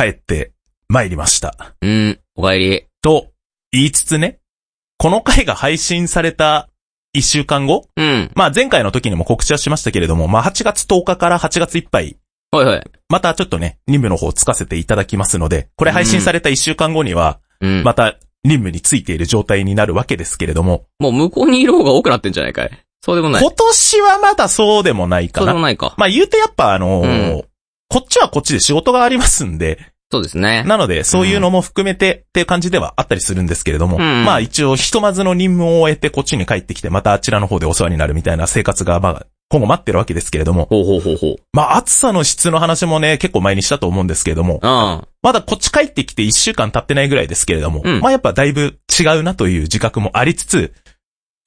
帰って参りました。うん、お帰り。と言いつつね、この回が配信された1週間後うん。まあ前回の時にも告知はしましたけれども、まあ8月10日から8月いっぱい、はいはい。またちょっとね、任務の方をつかせていただきますので、これ配信された1週間後には、うん。また任務についている状態になるわけですけれども、もう向こうにいる方が多くなってんじゃないかいそうでもない。今年はまだそうでもないかな。そうでもないか。まあ言うてやっぱあのーうんこっちはこっちで仕事がありますんで、そうですね。なのでそういうのも含めてっていう感じではあったりするんですけれども、うん。まあ一応ひとまずの任務を終えてこっちに帰ってきてまたあちらの方でお世話になるみたいな生活がまあ今後待ってるわけですけれども、ほうほうほうほう。まあ暑さの質の話もね結構前にしたと思うんですけれども、あまだこっち帰ってきて1週間経ってないぐらいですけれども、うん。まあやっぱだいぶ違うなという自覚もありつつ、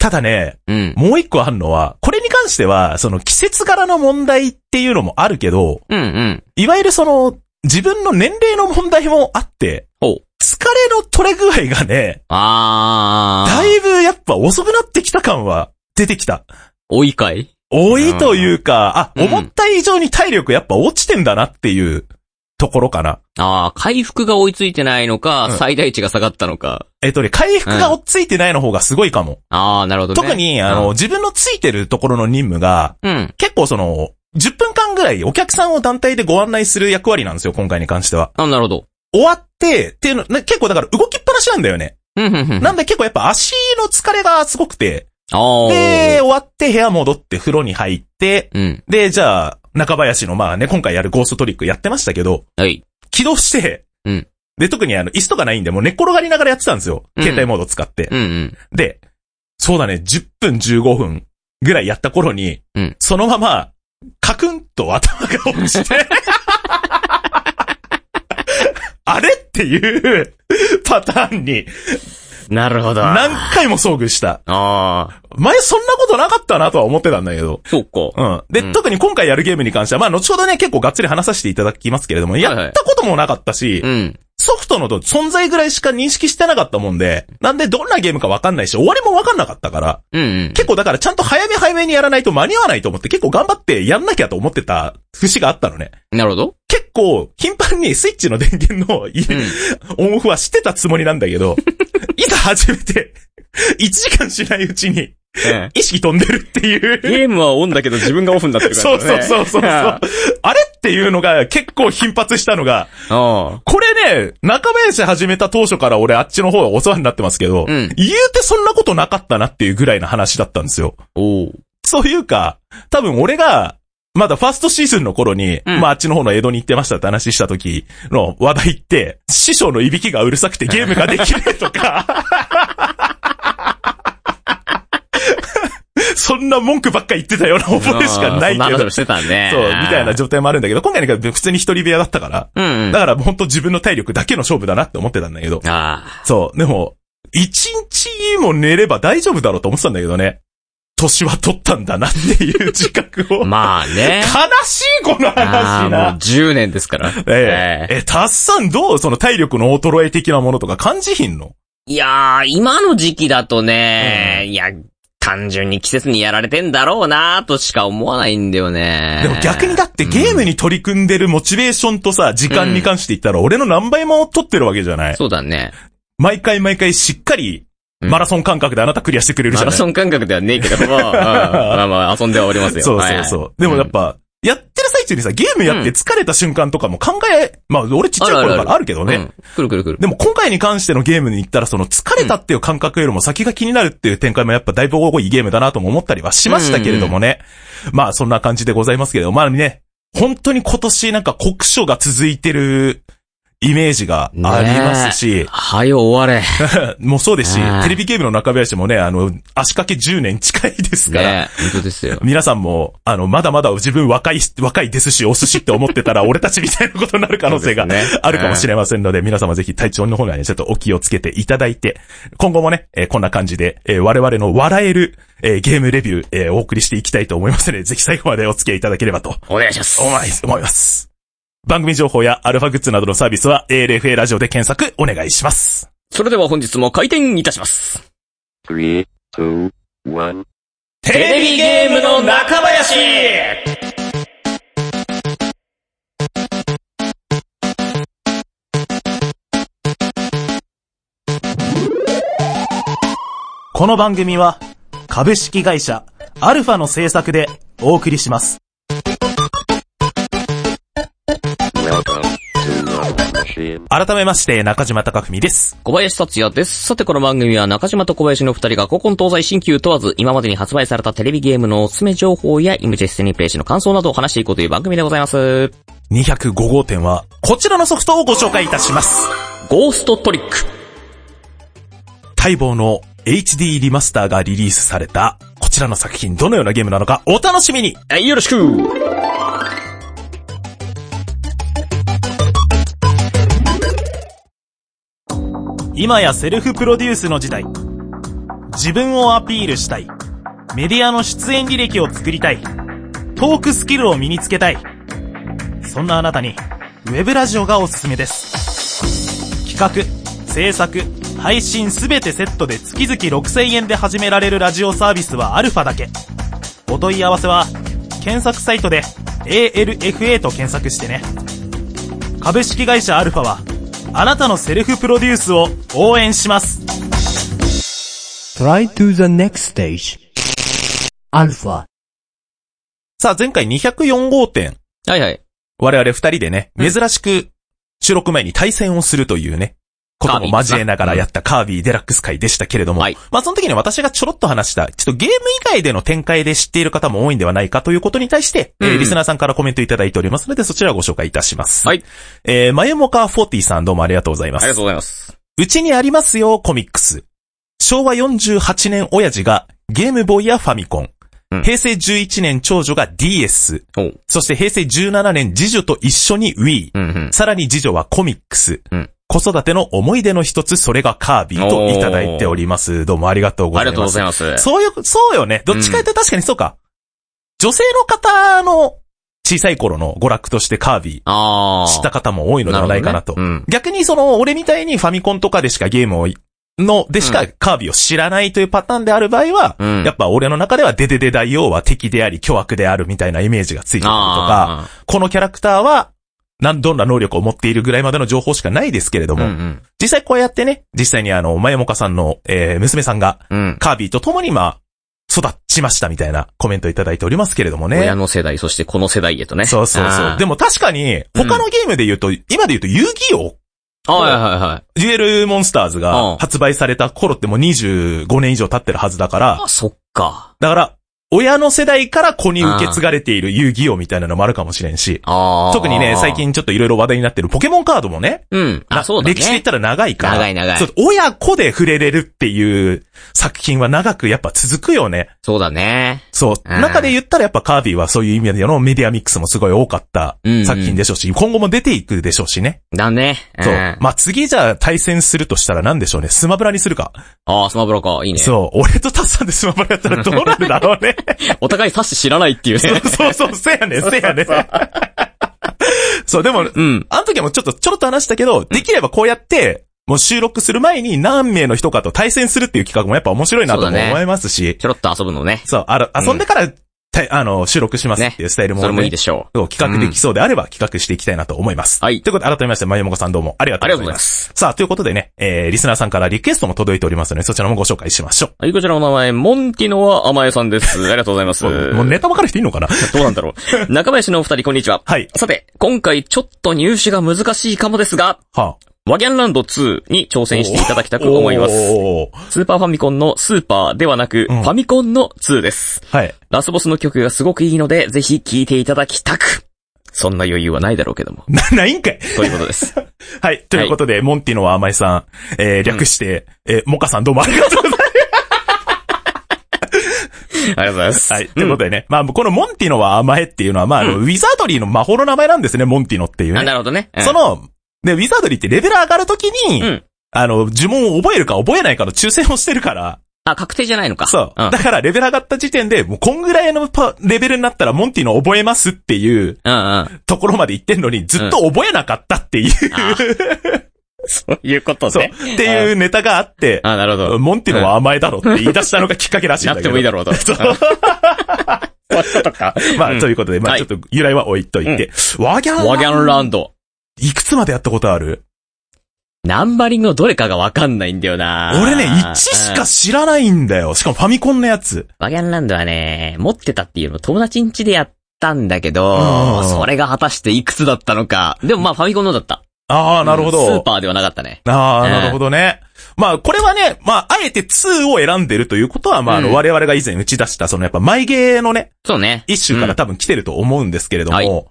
ただね、あ。うん。もう一個あるのは、これに関しては、その季節柄の問題っていうのもあるけど、うんうん。いわゆるその、自分の年齢の問題もあって。疲れの取れ具合がね、あー。だいぶやっぱ遅くなってきた感は出てきた。多いかい？多いというか、あ、うん思った以上に体力やっぱ落ちてんだなっていうところかな。あー、回復が追いついてないのか、うん最大値が下がったのか。えっとね、回復が追っついてないの方がすごいかも。あー、なるほどね。特に、あの、自分のついてるところの任務が、うん。結構その、10分間ぐらいお客さんを団体でご案内する役割なんですよ、今回に関しては。あ、なるほど。終わって、っていうの、ね結構だから動きっぱなしなんだよね。うん、うん、うん。なんで結構やっぱ足の疲れがすごくて。で、終わって部屋戻って風呂に入って、うん。で、じゃあ、中林のまあね、今回やるゴーストトリックやってましたけど、はい。起動して、うんで、特にあの、椅子とかないんで、もう寝っ転がりながらやってたんですよ。うん携帯モード使って。うん、うん。で、そうだね、10分15分ぐらいやった頃に、うんそのまま、カクンと頭が落ちて、あれ？っていうパターンになるほど。何回も遭遇した。あー。前そんなことなかったなとは思ってたんだけど。そうか。うん。で、うん特に今回やるゲームに関しては、まあ後ほどね、結構がっつり話させていただきますけれども、はいはいやったこともなかったし、うん。ソフトの存在ぐらいしか認識してなかったもんで、なんでどんなゲームかわかんないし、終わりもわかんなかったから、うん、うん。結構だからちゃんと早め早めにやらないと間に合わないと思って結構頑張ってやんなきゃと思ってた節があったのね。なるほど。結構頻繁にスイッチの電源のいうん。オンオフはしてたつもりなんだけど、いざ始めて、1時間しないうちに意識飛んでるっていう。ゲームはオンだけど自分がオフになってる そうそうそうそうそう。っていうのが結構頻発したのが、あこれね、中林始めた当初から俺あっちの方がお世話になってますけど、うん。言うてそんなことなかったなっていうぐらいの話だったんですよ。そういうか、多分俺が、まだファーストシーズンの頃に、うん。まああっちの方の江戸に行ってましたって話した時の話題って、師匠のいびきがうるさくてゲームができないとか、そんな文句ばっか言ってたような覚えしかないけどそしてたね。そう、みたいな状態もあるんだけど、今回なんか普通に一人部屋だったから、うんうん。だから本当自分の体力だけの勝負だなって思ってたんだけど、あそう、でも、一日も寝れば大丈夫だろうと思ってたんだけどね。年は取ったんだなっていう自覚を。あ。まあね。悲しいこのああもう話な。10年ですから。ええ。え、タッサンどうその体力の衰え的なものとか感じひんの？いやー、今の時期だとね、いや、単純に季節にやられてんだろうなとしか思わないんだよね。でも逆にだってゲームに取り組んでるモチベーションとさ、時間に関して言ったら俺の何倍も取ってるわけじゃないそうだね。毎回毎回しっかりうんマラソン感覚であなたクリアしてくれるじゃないマラソン感覚ではねえけども、うんまあまあ遊んではおりますよ。そうそうそう。でもやっぱ、やってる最中にさ、ゲームやって疲れた瞬間とかも考え、まあ俺ちっちゃい頃からあるけどね。うん。くるくるくる。でも今回に関してのゲームに行ったらその疲れたっていう感覚よりも先が気になるっていう展開もやっぱだいぶ多いゲームだなとも思ったりはしましたけれどもね。まあそんな感じでございますけれども、まあね、本当に今年なんか酷暑が続いてるイメージがありますし、はよ終われ。もうそうですしう、んテレビゲームの中林もね、あの、足掛け10年近いですから、ね本当ですよ。皆さんも、あの、まだまだ自分若い、若いですし、お寿司って思ってたら、俺たちみたいなことになる可能性があるかもしれませんので、皆様ぜひ体調の方にはね、ちょっとお気をつけていただいて、今後もね、えーこんな感じで、えー我々の笑える、えーゲームレビュー、えーお送りしていきたいと思いますので、ぜひ最後までお付き合いいただければとお願いします。思います。番組情報やアルファグッズなどのサービスは ALFA ラジオで検索お願いします。それでは本日も開店いたします。テレビゲームの中林この番組は株式会社アルファの制作でお送りします。改めまして、中島貴文です。小林達也です。さてこの番組は中島と小林の二人が古今東西新旧問わず今までに発売されたテレビゲームのおすすめ情報やイムジェスティニープレイシの感想などを話していこうという番組でございます。205号店は、こちらのソフトをご紹介いたします。ゴーストトリック。待望の HD リマスターがリリースされた、こちらの作品どのようなゲームなのかお楽しみにはい、よろしく今やセルフプロデュースの時代。自分をアピールしたい。メディアの出演履歴を作りたい。トークスキルを身につけたい。そんなあなたに、ウェブラジオがおすすめです。企画、制作、配信すべてセットで月々6000円で始められるラジオサービスはアルファだけ。お問い合わせは、検索サイトで ALFA と検索してね。株式会社アルファは、あなたのセルフプロデュースを応援します。Try to the next stage. Alpha. さあ、前回204号店、はいはい。我々二人でね、うん珍しく収録前に対戦をするというね、ことも交えながらやったカービィデラックス会でしたけれども、はいまあその時に私がちょろっと話した、ちょっとゲーム以外での展開で知っている方も多いんではないかということに対して、えーうんリスナーさんからコメントいただいておりますので、そちらをご紹介いたします。はい。えー、まゆもか40さんどうもありがとうございます。ありがとうございます。うちにありますよ、コミックス。昭和48年親父がゲームボーイやファミコン。うん平成11年長女が DS。そして平成17年次女と一緒に Wii。うんうん。さらに次女はコミックス。うん子育ての思い出の一つ、それがカービィといただいております。どうもありがとうございます。ありがとうございます。そういう、そうよね。どっちかって確かにそうか。女性の方の小さい頃の娯楽としてカービィ。知った方も多いのではないかなと。るほどね逆にその、俺みたいにファミコンとかでしかゲームを、の、でしかカービィを知らないというパターンである場合は、うん。うん。やっぱ俺の中ではデデデ大王は敵であり巨悪であるみたいなイメージがついてたりとか、あこのキャラクターは、なん、どんな能力を持っているぐらいまでの情報しかないですけれどー。も、うん実際こうやってね、実際にあの、まやもかさんの、えー、娘さんが、うん。うん。カービィと共にまあ、育ちましたみたいなコメントいただいておりますけれどもね。親の世代、そしてこの世代へとね。そうそうそう。でも、も確かに、他のゲームで言うと、今で言うと遊戯王はいはいはい。デュエルモンスターズうんが発売された頃ってもう25年以上経ってるはずだから、あ、そっか。だから、親の世代から子に受け継がれている遊戯王みたいなのもあるかもしれんし。特にね、最。近ちょっといろいろ話題になってるポケモンカードもね、うん。あ、なそうだね。歴史で言ったら長いから、長い長いそう親子で触れれるっていう作品は長くやっぱ続くよね。そうだね。そう。うん中で言ったらやっぱカービィはそういう意味でのメディアミックスもすごい多かったうんうん作品でしょうし、今後も出ていくでしょうしね。だね。そう。んまあ、次じゃあ対戦するとしたら何でしょうね。スマブラにするか。あー、スマブラか。いいね。そう。俺とタッさんでスマブラやったらどうなるだろうね。お互い指して知らないっていうね。そうそうそう、せやねん、せやねん。そう、でも、うん。あの時はもうちょっとちょろっと話したけど、できればこうやって、もう収録する前に何名の人かと対戦するっていう企画もやっぱ面白いなと思いますし、ちょろっと遊ぶのね。そう、あら、遊んでから、たあの、収録しますっていうスタイルも、それもいいでしょう。企画できそうであれば企画していきたいなと思います。はいということで、改めまして、まゆもこさんどうもありがとありがとうございま。ますす。さあ、ということでね、えー、リスナーさんからリクエストも届いておりますので、そちらもご紹介しましょはい、こちらの名前、モンティノは甘えさんです。ありがとうございます。う。もうネタわかる人いんのかな？どうなんだろう？中林のお二人、こんにちは。はい。さて、今回ちょっと入手が難しいかもですが、はワギャンランド2に挑あ、戦していただきたく思います。スーパーファミコンのスーパーではなく、うんファミコンの2です。はい。ラスボスの曲がすごくいいので、ぜひ聴いていただきたく。そんな余裕はないだろうけども。な、ないんかいということです。はい。ということで、モンティノは甘いさん、えー、略して、えー、モカさんどうもありがとうございありがとうございます。ます。はい。ということでね、まあ、このモンティノは甘えっていうのは、まあ、あの、ウィザードリーの魔法の名前なんですね、モンティノっていうあ、ね。なるほどね。うんそ、の、で、ウィザードリーってレベル上がるときに、うんあの、呪文を覚えるか覚えないかの抽選をしてるから、あ、確定じゃないのか。そう。ん。だから、レベル上がった時点で、もう、こんぐらいのパレベルになったら、モンティノ覚えますっていううんうん。ところまで行ってんのに、ずっと覚えなかったっていう、あ そういうことそう。ね。っていうネタがあって、あ、なるほど。モンティノは甘えだろって言い出したのがきっかけらしいんだけど。なってもいいだろうと。そう そういうことか。まあ、うんということで、まあ、はいちょっと由来は置いといて。ワギャンワギャンランド。いくつまでやったことある？ナンバリングのどれかがわかんないんだよな俺ね、1しか知らないんだよ。しかもファミコンのやつ。バギャンランドはね、持ってたっていうのを友達ん家でやったんだけうど、んそれが果たしていくつだったのか。でもまあファミコンのだった。ああ、なるほど。スーパーではなかったね。ああ、うんなるほどね。まあ、これはね、まあ、あえて2を選んでるということは、まあ、あの、うん我々が以前打ち出した、そのやっぱ、マイゲーのね、そうね。一種から多分来てると思うんですけれども、はい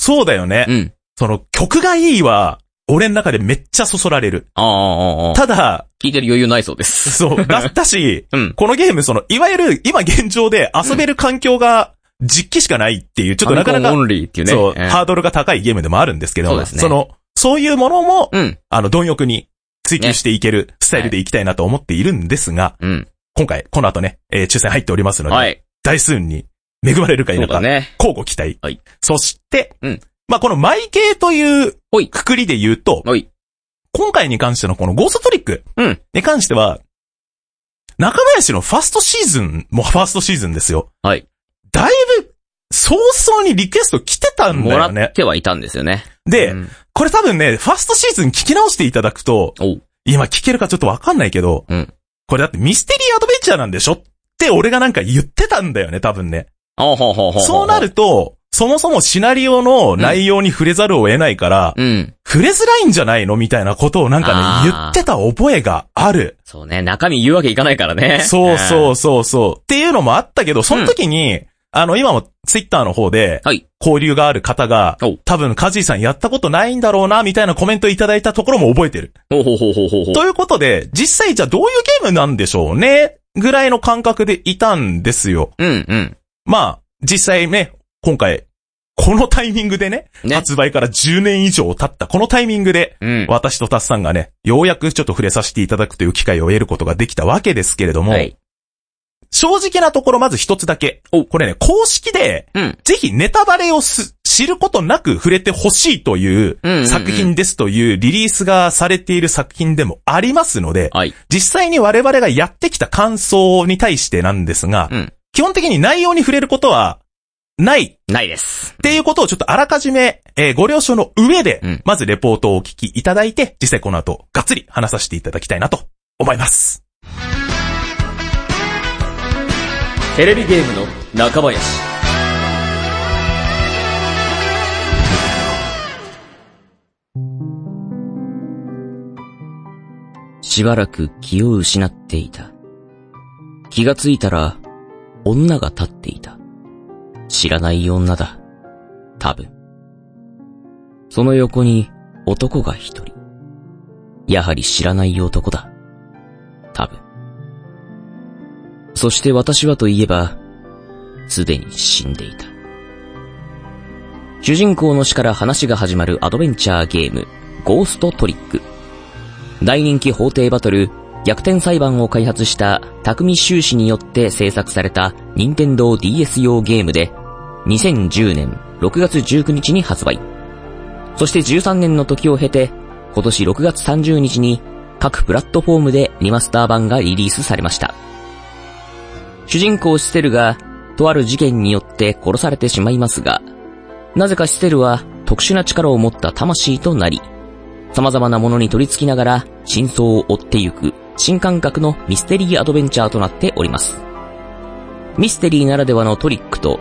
そうだよね。うん。その、曲がいいは、俺の中でめっちゃそそられる。ああ。ただ、聞いてる余裕ないそうです。そう、だったし、うん。このゲーム、その、いわゆる、今現状で遊べる環境が、実機しかないっていう、ちょっとなかなかオンリーっていうね。そう、んハードルが高いゲームでもあるんですけど、そねの、そういうものも、うん。あの、貪欲に追求していけるスタイルでいきたいなと思っているんですが、うん。今回、この後ね、えー抽選入っておりますので、はい。大数に恵まれるか否か、ね。交互期待。はいそして、うんまあ、このマイゲーというくくりで言うと。今回に関してのこのゴーストトリックうんに関しては、中林のファーストシーズンもファーストシーズンですよ。はい。だいぶ、早々にリクエスト来てたんもらっだよね。てはいたんですよね。で、うんこれ多分ね、ファーストシーズン聞き直していただくと、おう今聞けるかちょっとわかんないけど、うんこれだってミステリーアドベンチャーなんでしょって俺がなんか言ってたんだよね、多分ね。ほうほうほうほう。そうなると、そもそもシナリオの内容に触れざるを得ないから、うん。触れづらいんじゃないのみたいなことをなんかね、言ってた覚えがある。そうね、中身言うわけいかないからね。そうそううそうそう。っていうのもあったけど、その時に、あの、今もツイッターの方で、はい。交流がある方がお、多分カジーさんやったことないんだろうな、みたいなコメントいただいたところも覚えてる。ほうほうほうほうほうほう。ということで、実際じゃあどういうゲームなんでしょうね、ぐらいの感覚でいたんですよ。うんうん。まあ、実際ね、今回、このタイミングでね、ね発売から10年以上経ったこのタイミングで、うん。私とタスさんがね、ようやくちょっと触れさせていただくという機会を得ることができたわけですけれども、はい。正直なところまず一つだけ。これね、公式で、うん。ぜひネタバレをす知ることなく触れてほしいという作品ですというリリースがされている作品でもありますので、はい。実際に我々がやってきた感想に対してなんですが、うん。基本的に内容に触れることはないっないです。ていうことをちょっとあらかじめ、えーご了承の上でうん、まずレポートをお聞きいただいて、実際この後、がっつり話させていただきたいなと思います。テレビゲームの中林。しばらく気を失っていた。気がついたら、女が立っていた。知らない女だ。多分。その横に男が一人。やはり知らない男だ。多分。そして私はといえば、すでに死んでいた。主人公の死から話が始まるアドベンチャーゲーム、ゴーストトリック。大人気法廷バトル、逆転裁判を開発した匠修士によって制作された任天堂 DS 用ゲームで、2010年6月19日に発売。そして13年の時を経て、今年6月30日に各プラットフォームでリマスター版がリリースされました。主人公シセルが、とある事件によって殺されてしまいますが、なぜかシセルは特殊な力を持った魂となり、様々なものに取り付きながら真相を追ってゆく新感覚のミステリーアドベンチャーとなっております。ミステリーならではのトリックと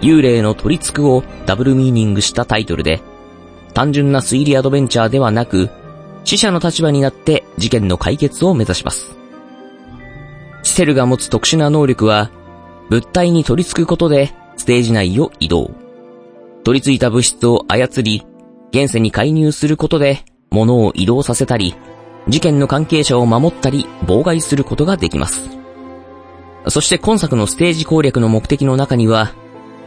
幽霊の取り付くをダブルミーニングしたタイトルで、単純な推理アドベンチャーではなく、死者の立場になって事件の解決を目指します。シセルが持つ特殊な能力は、物体に取り付くことでステージ内を移動。取り付いた物質を操り、現世に介入することで物を移動させたり、事件の関係者を守ったり妨害することができます。そして今作のステージ攻略の目的の中には、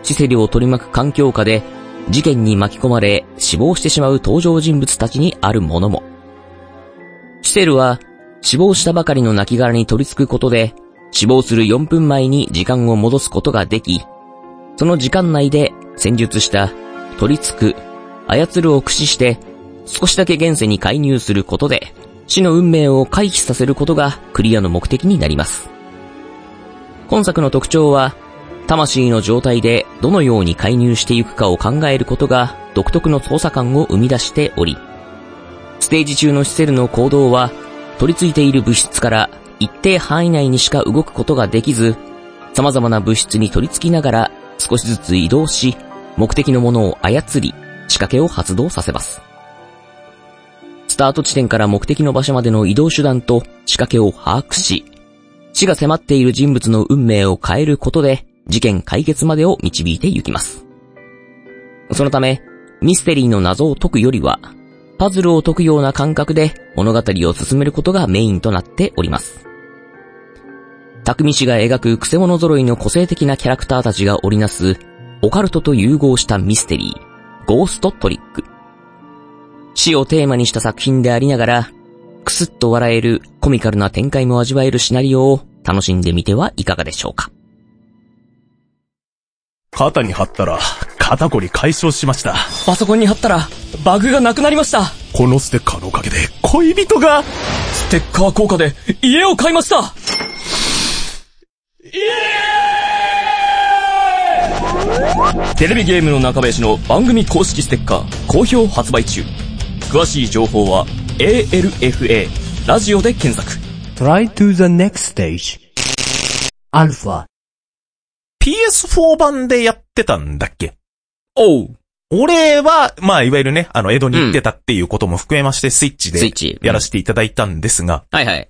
シセルを取り巻く環境下で事件に巻き込まれ死亡してしまう登場人物たちにあるものも。シセルは死亡したばかりの亡骸に取り付くことで死亡する4分前に時間を戻すことができ、その時間内で戦術した取り付く、操るを駆使して少しだけ現世に介入することで死の運命を回避させることがクリアの目的になります。今作の特徴は、魂の状態でどのように介入していくかを考えることが独特の操作感を生み出しており、ステージ中のシセルの行動は、取り付いている物質から一定範囲内にしか動くことができず、様々な物質に取り付きながら少しずつ移動し、目的のものを操り、仕掛けを発動させます。スタート地点から目的の場所までの移動手段と仕掛けを把握し、死が迫っている人物の運命を変えることで、事件解決までを導いて行きます。そのため、ミステリーの謎を解くよりは、パズルを解くような感覚で物語を進めることがメインとなっております。匠氏が描く癖者揃いの個性的なキャラクターたちが織りなす、オカルトと融合したミステリー、ゴーストトリック。死をテーマにした作品でありながら、くすっと笑えるコミカルな展開も味わえるシナリオを楽しんでみてはいかがでしょうか。肩に貼ったら、肩こり解消しました。パソコンに貼ったら、バグがなくなりました。このステッカーのおかげで、恋人が、ステッカー効果で家を買いましたテレビゲームの中林の番組公式ステッカー好評発売中。詳しい情報は ALFA ラジオで検索。Try to the next stage. Alpha. PS4 版でやってたんだっけ？おう。俺は、まあ、いわゆるね、あの、江戸に行ってたっていうことも含めまして、スイッチでスイッチ。やらせていただいたんですが、はいはい。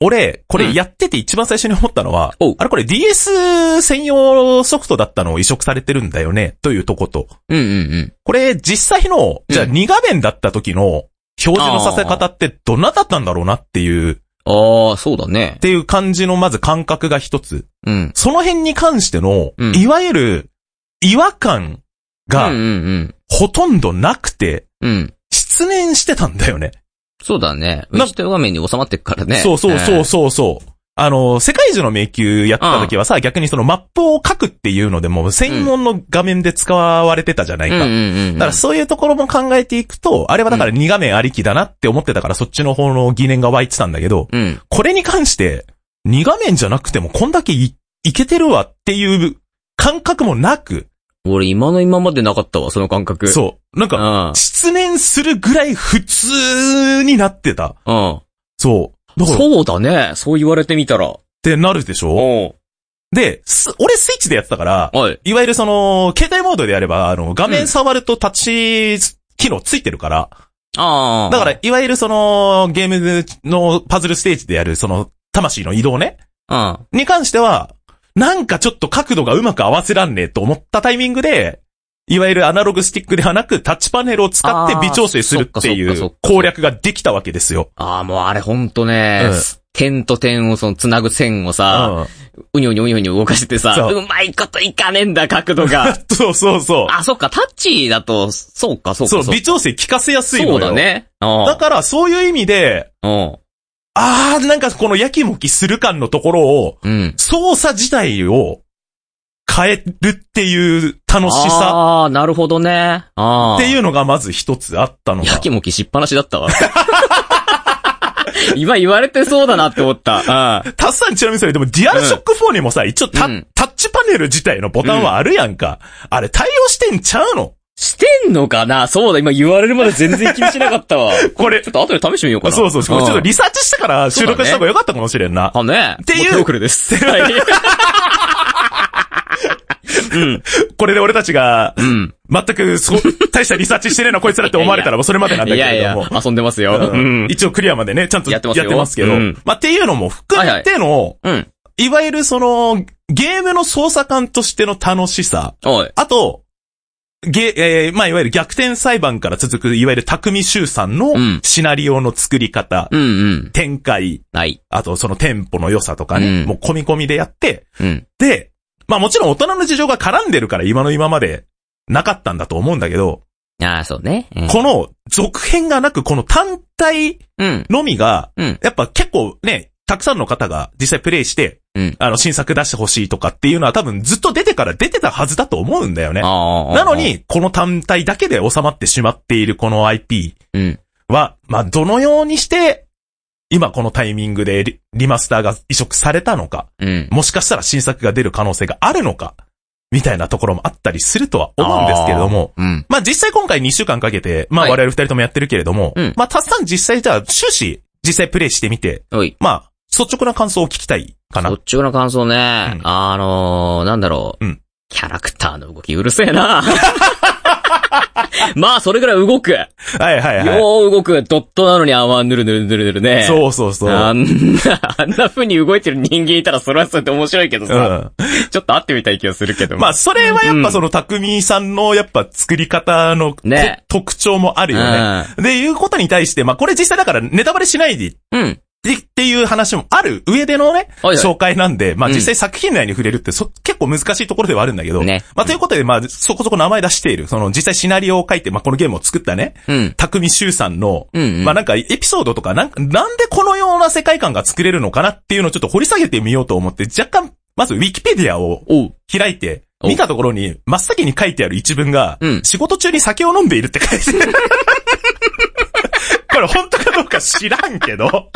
俺、こうんれやってて一番最初に思ったのは、おうあれこれ DS 専用ソフトだったのを移植されてるんだよね、というとこと。うんうんうん。これ実際の、じゃあうん2画面だった時の表示のさせ方ってどんなだったんだろうなっていう、ああ、そうだねっ。ていう感じのまず感覚が一つ。うん。その辺に関しての、うんいわゆる違和感がんほとんどなくて、うん。うん。失念してたんだよね。そうだね。な一画面に収まってっからね。そうそうそうう。そうそう。あの、世界中の迷宮やってた時はさ、逆にそのマップを書くっていうのでも専門の画面で使われてたじゃないか。だからそういうところも考えていくと、あれはだから2画面ありきだなって思ってたからそっちの方の疑念が湧いてたんだけど、うん。これに関して、2画面じゃなくてもこんだけい、いけてるわっていう感覚もなく、俺今の今までなかったわ、その感覚。そう。なんか、う失念するぐらい普通になってた。ん。うん。そう。だから、っそうだね。そう言われてみたら。てなるでしょ？おで、す俺スイッチでやってたから、はい。いわゆるその、携帯モードでやれば、あの、画面触るとタッチ機能ついてるから、ああ。だから、いわゆるその、ゲームのパズルステージでやる、その、魂の移動ね、うん。に関しては、なんかちょっと角度がうまく合わせらんねえと思ったタイミングで、いわゆるアナログスティックではなくタッチパネルを使って微調整するっていう攻略ができたわけですよ。ああ、もうあれほんとね、うん点と点をその繋ぐ線をさ、うにょうにょうにょうにょ動かしてさ、そううまいこといかねえんだ、角度が。そうそうそう。あ、そっか、タッチだと、そうか、そうか。そう、か微調整効かせやすいのよ。そうだ。ね。うん。だから、そういう意味で、うん。あー、なんかこのやきもきする感のところを、うん。操作自体を変えるっていう楽しさああ、なるほどね。ああ。っていうのがまず一つあったのが。やきもきしっぱなしだったわ。今言われてそうだなって思った。タッサンちなみにそれでもディアルショック4にもさ、一応タッチパネル自体のボタンはあるやんか。あれ対応してんちゃうの？してんのかな？そうだ、今言われるまで全然気にしなかったわ。これちょっと後で試してみようかな。そうそうそう。ちょっとリサーチしてから収録した方がよかったかもしれんな。あ、ね。ていうも手遅れです。はい。うん。これで俺たちが、うん。全くそう、大したリサーチしてねえなこいつらって思われたらもうそれまでなんだいやいやけれども。、遊んでますよ。ううんん。一応クリアまでね、ちゃんとやっやっててますよますけど。うんまあ、っていうのも含めての、うん。いわゆるその、ゲームの操作感としての楽しさ。あと、ゲ、えーまあ、いわゆる逆転裁判から続く、いわゆる匠修さんのうんシナリオの作り方、うんうん。展開、はい。あとそのテンポの良さとかね、うんもう込み込みでやって、うん。で、まあもちろん大人の事情が絡んでるから今の今までなかったんだと思うんだけど、ああ、そうね。うんこの続編がなくこの単体うん。のみが、うん。やっぱ結構ね、たくさんの方が実際プレイして、うん。あの新作出してほしいとかっていうのは多分ずっと出てから出てたはずだと思うんだよね。ああ。なの、に、この単体だけで収まってしまっているこの IP うん。は、まあ、どのようにして、今このタイミングでリリマスターが移植されたのか、うん。もしかしたら新作が出る可能性があるのか、みたいなところもあったりするとは思うんですけれども、うん。まあ実際今回2週間かけて、まあはい我々二人ともやってるけれども、うんまあタスさん実際じゃあ終始実際プレイしてみて。まあ率直な感想を聞きたいかな。率直な感想ね。うんあのー、なんだろう。うんキャラクターの動きうるせえな。まあ、それぐらい動く。よはいはいはい。ー動く。ドットなのに、あ、まあ、ぬるぬるぬるぬるね。そうそうそう。あんな、あんな風に動いてる人間いたらそれはそれで面白いけどさ、うん。ちょっと会ってみたい気がするけど。まあ、それはやっぱその、匠さんのやっぱ作り方の、ねと特徴もあるよね。で、いうことに対して、まあ、これ実際だからネタバレしないでうん。でっていう話もある上でのね、はいはい。紹介なんで、まあうん。実際作品内に触れるってそ結構難しいところではあるんだけど、ね。まあということで、まあそこそこ名前出している、その実際シナリオを書いて、まあこのゲームを作ったね、うん。匠修さんの、うんうん。まあなんかエピソードとかなん、なんでこのような世界観が作れるのかなっていうのをちょっと掘り下げてみようと思って、若干、まずウィキペディアをおう。開いて、お見たところに、真っ先に書いてある一文が、うん。仕事中に酒を飲んでいるって書いてある。これ本当かどうか知らんけど、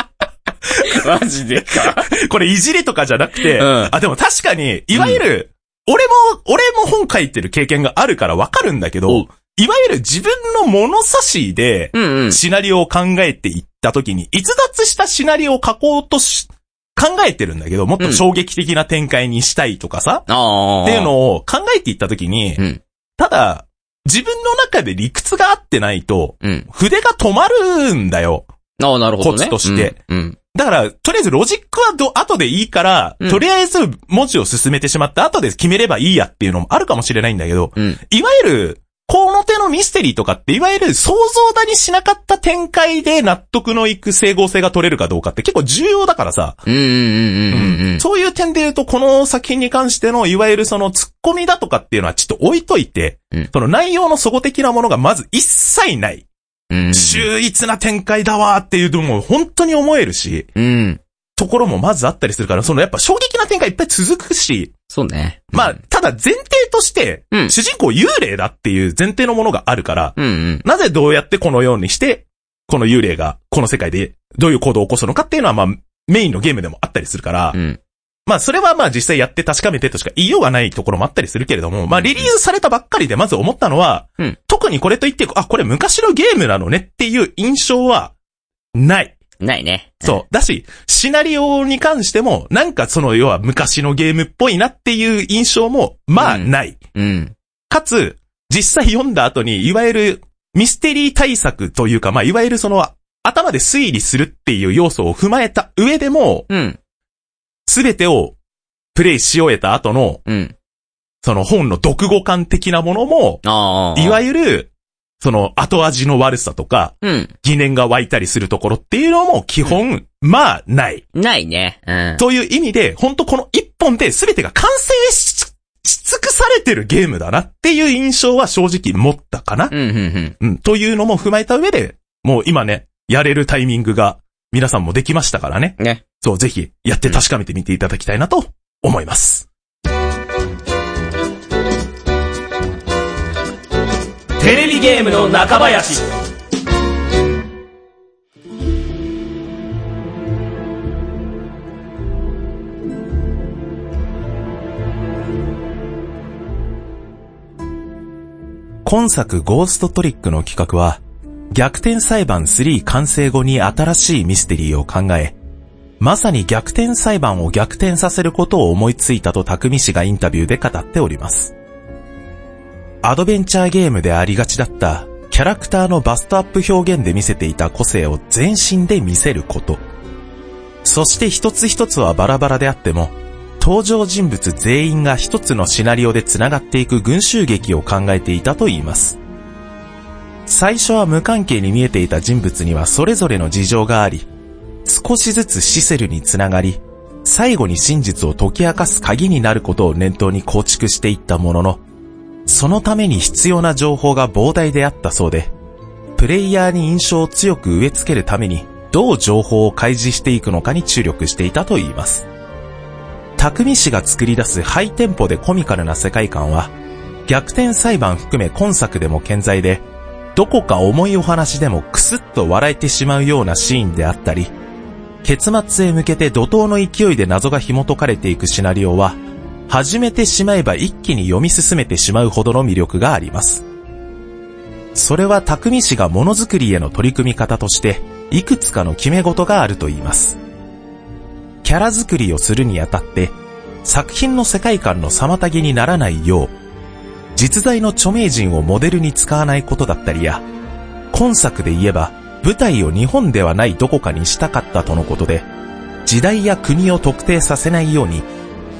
マジでか。これいじりとかじゃなくて、うんあ、でも確かに、いわゆる、俺も、俺も本書いてる経験があるからわかるんだけおど、いわゆる自分の物差しで、うんうん。シナリオを考えていったときに、逸脱したシナリオを書こうとし、考えてるんだけど、もっと衝撃的な展開にしたいとかさ、ああ。っていうのを考えていったときに、うん。ただ、自分の中で理屈が合ってないと、うん。筆が止まるんだよ。ああ、なるほどね。コツとしてうん。うん。だから、とりあえずロジックはど、後でいいから、うんとりあえず文字を進めてしまって、後で決めればいいやっていうのもあるかもしれないんだけど、うん。いわゆる、この手のミステリーとかって、いわゆる想像だにしなかった展開で納得のいく整合性が取れるかどうかって結構重要だからさ。そういう点で言うと、この作品に関しての、いわゆるその突っ込みだとかっていうのはちょっと置いといて、うんその内容の底的なものがまず一切ない。うん。秀逸な展開だわーっていうのも本当に思えるし、うん。ところもまずあったりするから、そのやっぱ衝撃な展開いっぱい続くし、そうね。まあ、ただ前提として、うん主人公幽霊だっていう前提のものがあるから、うんうん。なぜどうやってこのようにして、この幽霊がこの世界でどういう行動を起こすのかっていうのはまあ、メインのゲームでもあったりするから、うん。まあそれはまあ実際やって確かめてとしか言いようがないところもあったりするけれども、まあリリースされたばっかりでまず思ったのは、うん特にこれといって、あ、これ昔のゲームなのねっていう印象はない。ないね。そう。だし、シナリオに関しても、なんかその要は昔のゲームっぽいなっていう印象も、まあうんない。うん。かつ、実際読んだ後に、いわゆるミステリー対策というか、まあいわゆるその、頭で推理するっていう要素を踏まえた上でも、うん。すべてをプレイし終えた後の、うん。その本の読語感的なものも。いわゆゆる、その後味の悪さとか、る。うん。疑念が湧いたりするところっていうのも基本、まあない。ないね。うん。という意味で、本当この一本で全てが完成し、し尽くされてるゲームだなっていう印象は正直持ったかな。うん、うん、うん。うん。というのも踏まえた上で、もう今ね、やれるタイミングが皆さんもできましたからね。ね。そう、ぜひやって確かめてみていただきたいなと思います。テレビゲームの中林今作ゴーストトリックの企画は、逆転裁判3完成後に新しいミステリーを考え、まさに逆転裁判を逆転させることを思いついたと匠氏がインタビューで語っております。アドベンチャーゲームでありがちだったキャラクターのバストアップ表現で見せていた個性を全身で見せること。そして一つ一つはバラバラであっても、登場人物全員が一つのシナリオで繋がっていく群衆劇を考えていたと言います。最初は無関係に見えていた人物にはそれぞれの事情があり、少しずつシセルにつながり、最後に真実を解き明かす鍵になることを念頭に構築していったものの、そのために必要な情報が膨大であったそうで、プレイヤーに印象を強く植え付けるために、どう情報を開示していくのかに注力していたと言います。匠氏が作り出すハイテンポでコミカルな世界観は、逆転裁判含め今作でも健在で、どこか重いお話でもクスッと笑えてしまうようなシーンであったり、結末へ向けて怒涛の勢いで謎が紐解かれていくシナリオは、始めてしまえば一気に読み進めてしまうほどの魅力があります。それは匠氏がものづくりへの取り組み方として、いくつかの決め事があると言います。キャラ作りをするにあたって、作品の世界観の妨げにならないよう、実在の著名人をモデルに使わないことだったりや、今作で言えば、舞台を日本ではないどこかにしたかったとのことで、時代や国を特定させないように、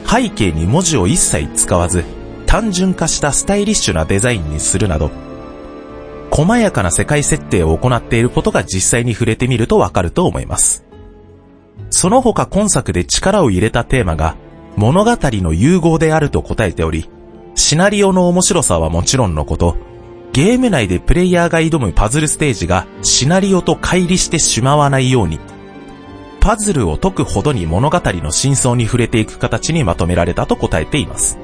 背景に文字を一切使わず、単純化したスタイリッシュなデザインにするなど、細やかな世界設定を行っていることが実際に触れてみるとわかると思います。その他今作で力を入れたテーマが、物語の融合であると答えており、シナリオの面白さはもちろんのこと、ゲーム内でプレイヤーが挑むパズルステージがシナリオと乖離してしまわないように、パズルを解くほどに物語の真相に触れていく形にまとめられたと答えています。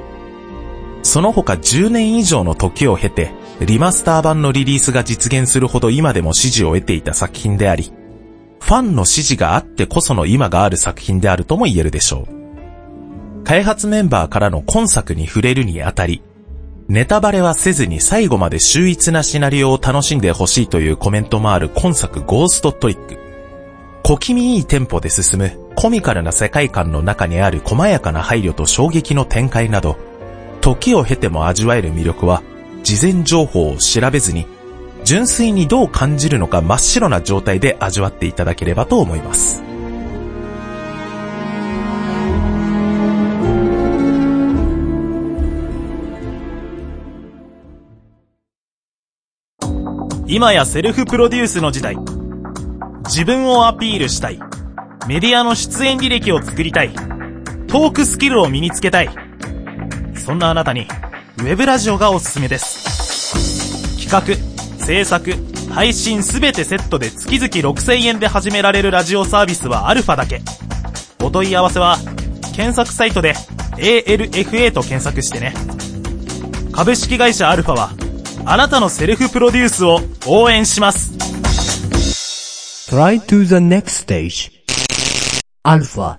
その他10年以上の時を経て、リマスター版のリリースが実現するほど今でも支持を得ていた作品であり、ファンの支持があってこその今がある作品であるとも言えるでしょう。開発メンバーからの今作に触れるにあたり、ネタバレはせずに最後まで秀逸なシナリオを楽しんでほしいというコメントもある今作ゴーストトリック。小気味いいテンポで進むコミカルな世界観の中にある細やかな配慮と衝撃の展開など、時を経ても味わえる魅力は、事前情報を調べずに、純粋にどう感じるのか真っ白な状態で味わっていただければと思います。今やセルフプロデュースの時代。自分をアピールしたい。メディアの出演履歴を作りたい。トークスキルを身につけたい。そんなあなたに、ウェブラジオがおすすめです。企画、制作、配信すべてセットで月々6000円で始められるラジオサービスはアルファだけ。お問い合わせは、検索サイトで ALFA と検索してね。株式会社アルファは、あなたのセルフプロデュースを応援します。Try to the next stage. Alpha.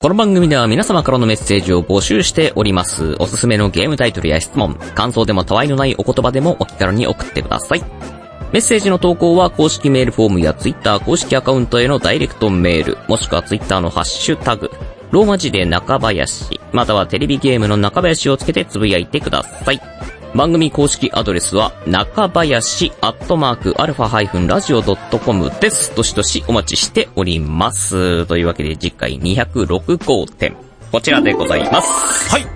この番組では皆様からのメッセージを募集しております。おすすめのゲームタイトルや質問、感想でもたわいのないお言葉でもお気軽に送ってください。メッセージの投稿は公式メールフォームやツイッター公式アカウントへのダイレクトメール、もしくはツイッターのハッシュタグ、ローマ字で中林、またはテレビゲームの中林をつけてつぶやいてください。番組公式アドレスは、中林アットマークアルファラジオ .com です。どしどしお待ちしております。というわけで次回206号店。こちらでございます。はい。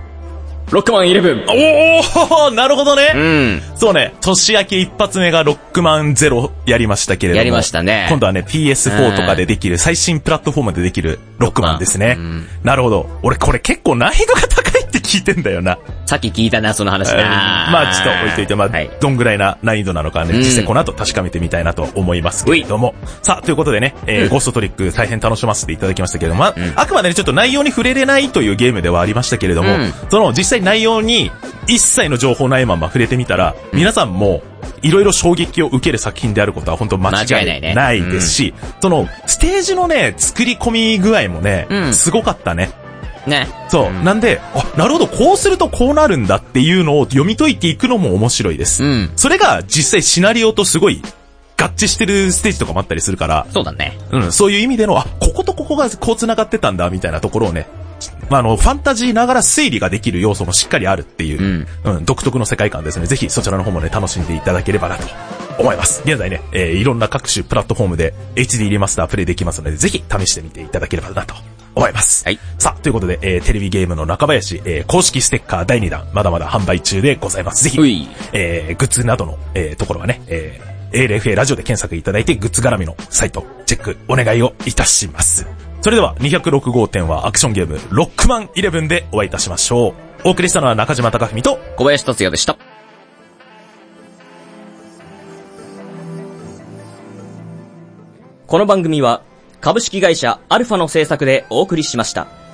ロックマンイレブン。おーなるほどね。うん。そうね、年明け一発目がロックマンゼロやりましたけれども。やりましたね今度はね、PS4 とかでできる、最新プラットフォームでできるロックマンですね。うんなるほど。俺これ結構難易度が高いって聞いてんだよな。さっき聞いたな、その話うん。な。まあちょっと置いといて、まあ、はい。どんぐらいな難易度なのかね、うん。実際この後確かめてみたいなと思いますけれども。さあ、ということでね、えーうん。ゴーストトリック大変楽しませていただきましたけれども、まあ、うん。あくまでね、ちょっと内容に触れれないというゲームではありましたけれども、うん。その実際内容に一切の情報ないまま触れてみたら、皆さんも、いろいろ衝撃を受ける作品であることは本当間違いないですし、その、ステージのね、作り込み具合もね、うん。すごかったね。ね。そう。うんなんで、あ、なるほど、こうするとこうなるんだっていうのを読み解いていくのも面白いです。うん。それが実際シナリオとすごい合致してるステージとかもあったりするから、そうだね。うん、そういう意味での、あ、こことここがこう繋がってたんだ、みたいなところをね、まあ、あの、ファンタジーながら推理ができる要素もしっかりあるっていう、うん、独特の世界観ですね。ぜひそちらの方もね、楽しんでいただければなと思います。現在ね、えーいろんな各種プラットフォームで HD リマスタープレイできますので、ぜひ試してみていただければなと思います。はい。さあ、ということで、えーテレビゲームの中林、えー公式ステッカー第2弾、まだまだ販売中でございます。ぜひ、えーグッズなどの、えーところはね、えー ALFA ラジオで検索いただいて、グッズ絡みのサイト、チェックお願いをいたします。それでは、206号店はアクションゲーム、ロックマン11でお会いいたしましょう。お送りしたのは中島隆文と、小林達也でした。この番組は株式会社アルファの制作でお送りしました。